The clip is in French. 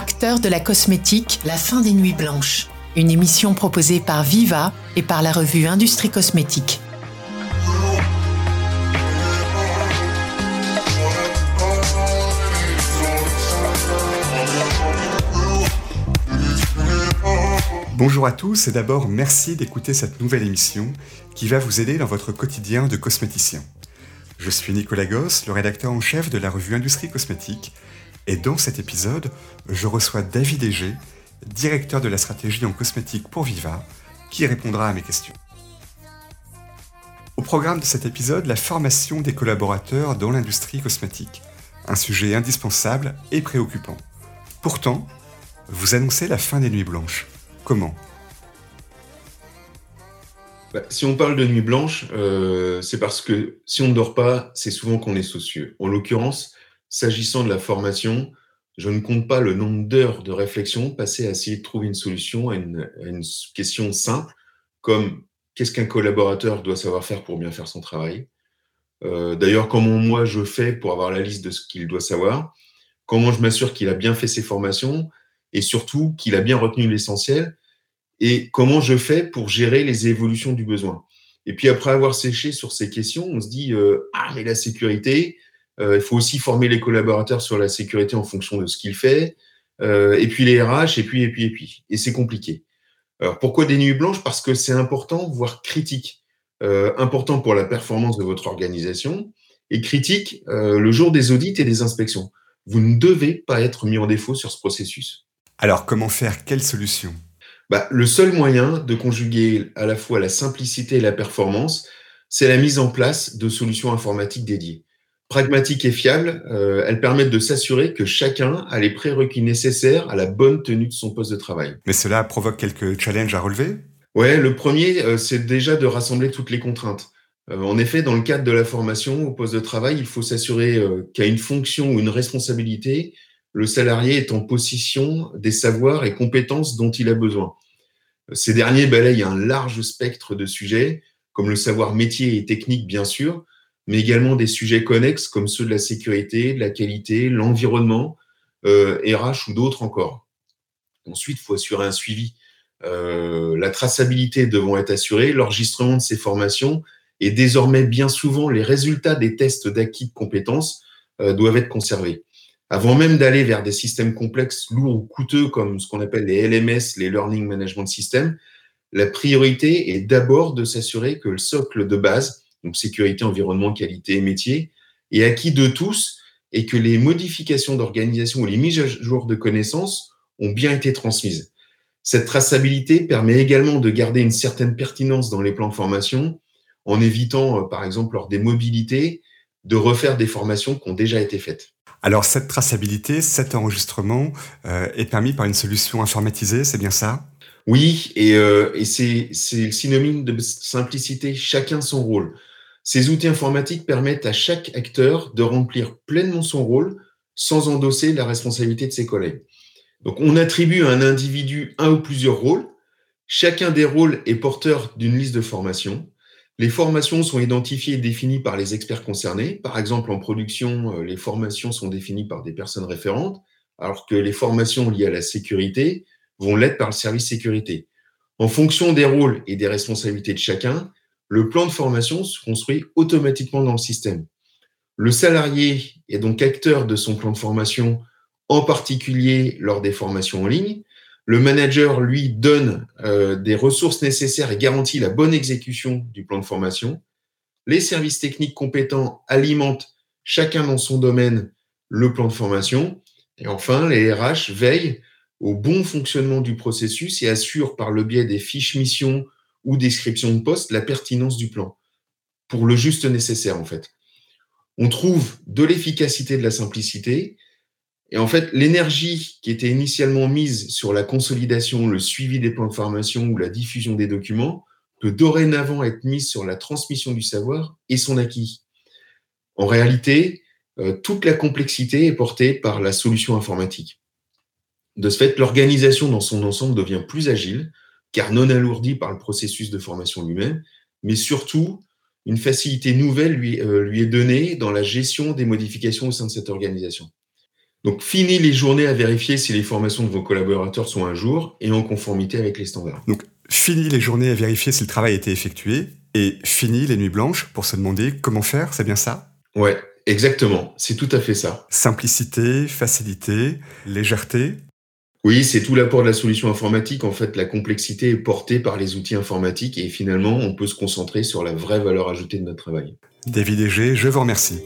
Acteurs de la cosmétique, la fin des nuits blanches. Une émission proposée par Viva et par la revue Industrie Cosmétique. Bonjour à tous et d'abord merci d'écouter cette nouvelle émission qui va vous aider dans votre quotidien de cosméticien. Je suis Nicolas Goss, le rédacteur en chef de la revue Industrie Cosmétique et dans cet épisode, je reçois David Egé, directeur de la stratégie en cosmétique pour Viva, qui répondra à mes questions. Au programme de cet épisode, la formation des collaborateurs dans l'industrie cosmétique, un sujet indispensable et préoccupant. Pourtant, vous annoncez la fin des nuits blanches. Comment? Bah, Si on parle de nuit blanche, euh, c'est parce que si on ne dort pas, c'est souvent qu'on est soucieux. En l'occurrence, s'agissant de la formation, je ne compte pas le nombre d'heures de réflexion passées à essayer de trouver une solution à une, question simple, comme qu'est-ce qu'un collaborateur doit savoir faire pour bien faire son travail. Euh, d'ailleurs, comment moi je fais pour avoir la liste de ce qu'il doit savoir, comment je m'assure qu'il a bien fait ses formations? Et surtout qu'il a bien retenu l'essentiel? Et comment je fais pour gérer les évolutions du besoin? Et puis après avoir séché sur ces questions, on se dit euh, ah mais la sécurité, il faut aussi former les collaborateurs sur la sécurité en fonction de ce qu'ils font, euh, et puis les RH, et puis et puis et puis. Et c'est compliqué. Alors pourquoi des nuits blanches? Parce que c'est important, voire critique, important pour la performance de votre organisation, et critique le jour des audits et des inspections. Vous ne devez pas être mis en défaut sur ce processus. Alors comment faire? Quelle solution? Bah, le seul moyen de conjuguer à la fois la simplicité et la performance, c'est la mise en place de solutions informatiques dédiées. Pragmatiques et fiables, euh, elles permettent de s'assurer que chacun a les prérequis nécessaires à la bonne tenue de son poste de travail. Mais cela provoque quelques challenges à relever? Ouais, le premier, euh, c'est déjà de rassembler toutes les contraintes. Euh, en effet, dans le cadre de la formation au poste de travail, il faut s'assurer qu'à une fonction ou une responsabilité, le salarié est en possession des savoirs et compétences dont il a besoin. Ces derniers balayent un large spectre de sujets, comme le savoir métier et technique, bien sûr, mais également des sujets connexes comme ceux de la sécurité, de la qualité, l'environnement, euh, RH ou d'autres encore. Ensuite, il faut assurer un suivi. Euh, la traçabilité devant être assurée, l'enregistrement de ces formations et désormais bien souvent les résultats des tests d'acquis de compétences euh, doivent être conservés. Avant même d'aller vers des systèmes complexes, lourds ou coûteux comme ce qu'on appelle les LMS, les Learning Management Systems, la priorité est d'abord de s'assurer que le socle de base, donc sécurité, environnement, qualité, métier, est acquis de tous et que les modifications d'organisation ou les mises à jour de connaissances ont bien été transmises. Cette traçabilité permet également de garder une certaine pertinence dans les plans de formation en évitant, euh, par exemple, lors des mobilités, de refaire des formations qui ont déjà été faites. Alors cette traçabilité, cet enregistrement euh, est permis par une solution informatisée, c'est bien ça? Oui, et, euh, et c'est le synonyme de simplicité, chacun son rôle. Ces outils informatiques permettent à chaque acteur de remplir pleinement son rôle sans endosser la responsabilité de ses collègues. Donc on attribue à un individu un ou plusieurs rôles. Chacun des rôles est porteur d'une liste de formation. Les formations sont identifiées et définies par les experts concernés. Par exemple, en production, euh, les formations sont définies par des personnes référentes, alors que les formations liées à la sécurité vont l'être par le service sécurité. En fonction des rôles et des responsabilités de chacun, le plan de formation se construit automatiquement dans le système. Le salarié est donc acteur de son plan de formation, en particulier lors des formations en ligne, le manager, lui, donne euh, des ressources nécessaires et garantit la bonne exécution du plan de formation. Les services techniques compétents alimentent chacun dans son domaine le plan de formation. Et enfin, les RH veillent au bon fonctionnement du processus et assurent par le biais des fiches mission ou description de poste la pertinence du plan, pour le juste nécessaire en fait. On trouve de l'efficacité, de la simplicité, et en fait, l'énergie qui était initialement mise sur la consolidation, le suivi des plans de formation ou la diffusion des documents peut dorénavant être mise sur la transmission du savoir et son acquis. En réalité, euh, toute la complexité est portée par la solution informatique. De ce fait, l'organisation dans son ensemble devient plus agile, car non alourdie par le processus de formation lui-même, mais surtout, une facilité nouvelle lui, euh, lui est donnée dans la gestion des modifications au sein de cette organisation. Donc, fini les journées à vérifier si les formations de vos collaborateurs sont à jour et en conformité avec les standards. Donc, fini les journées à vérifier si le travail a été effectué et fini les nuits blanches pour se demander comment faire, c'est bien ça? Ouais, exactement, c'est tout à fait ça. Simplicité, facilité, légèreté? Oui, c'est tout l'apport de la solution informatique. En fait, la complexité est portée par les outils informatiques et finalement, on peut se concentrer sur la vraie valeur ajoutée de notre travail. David G, je vous remercie.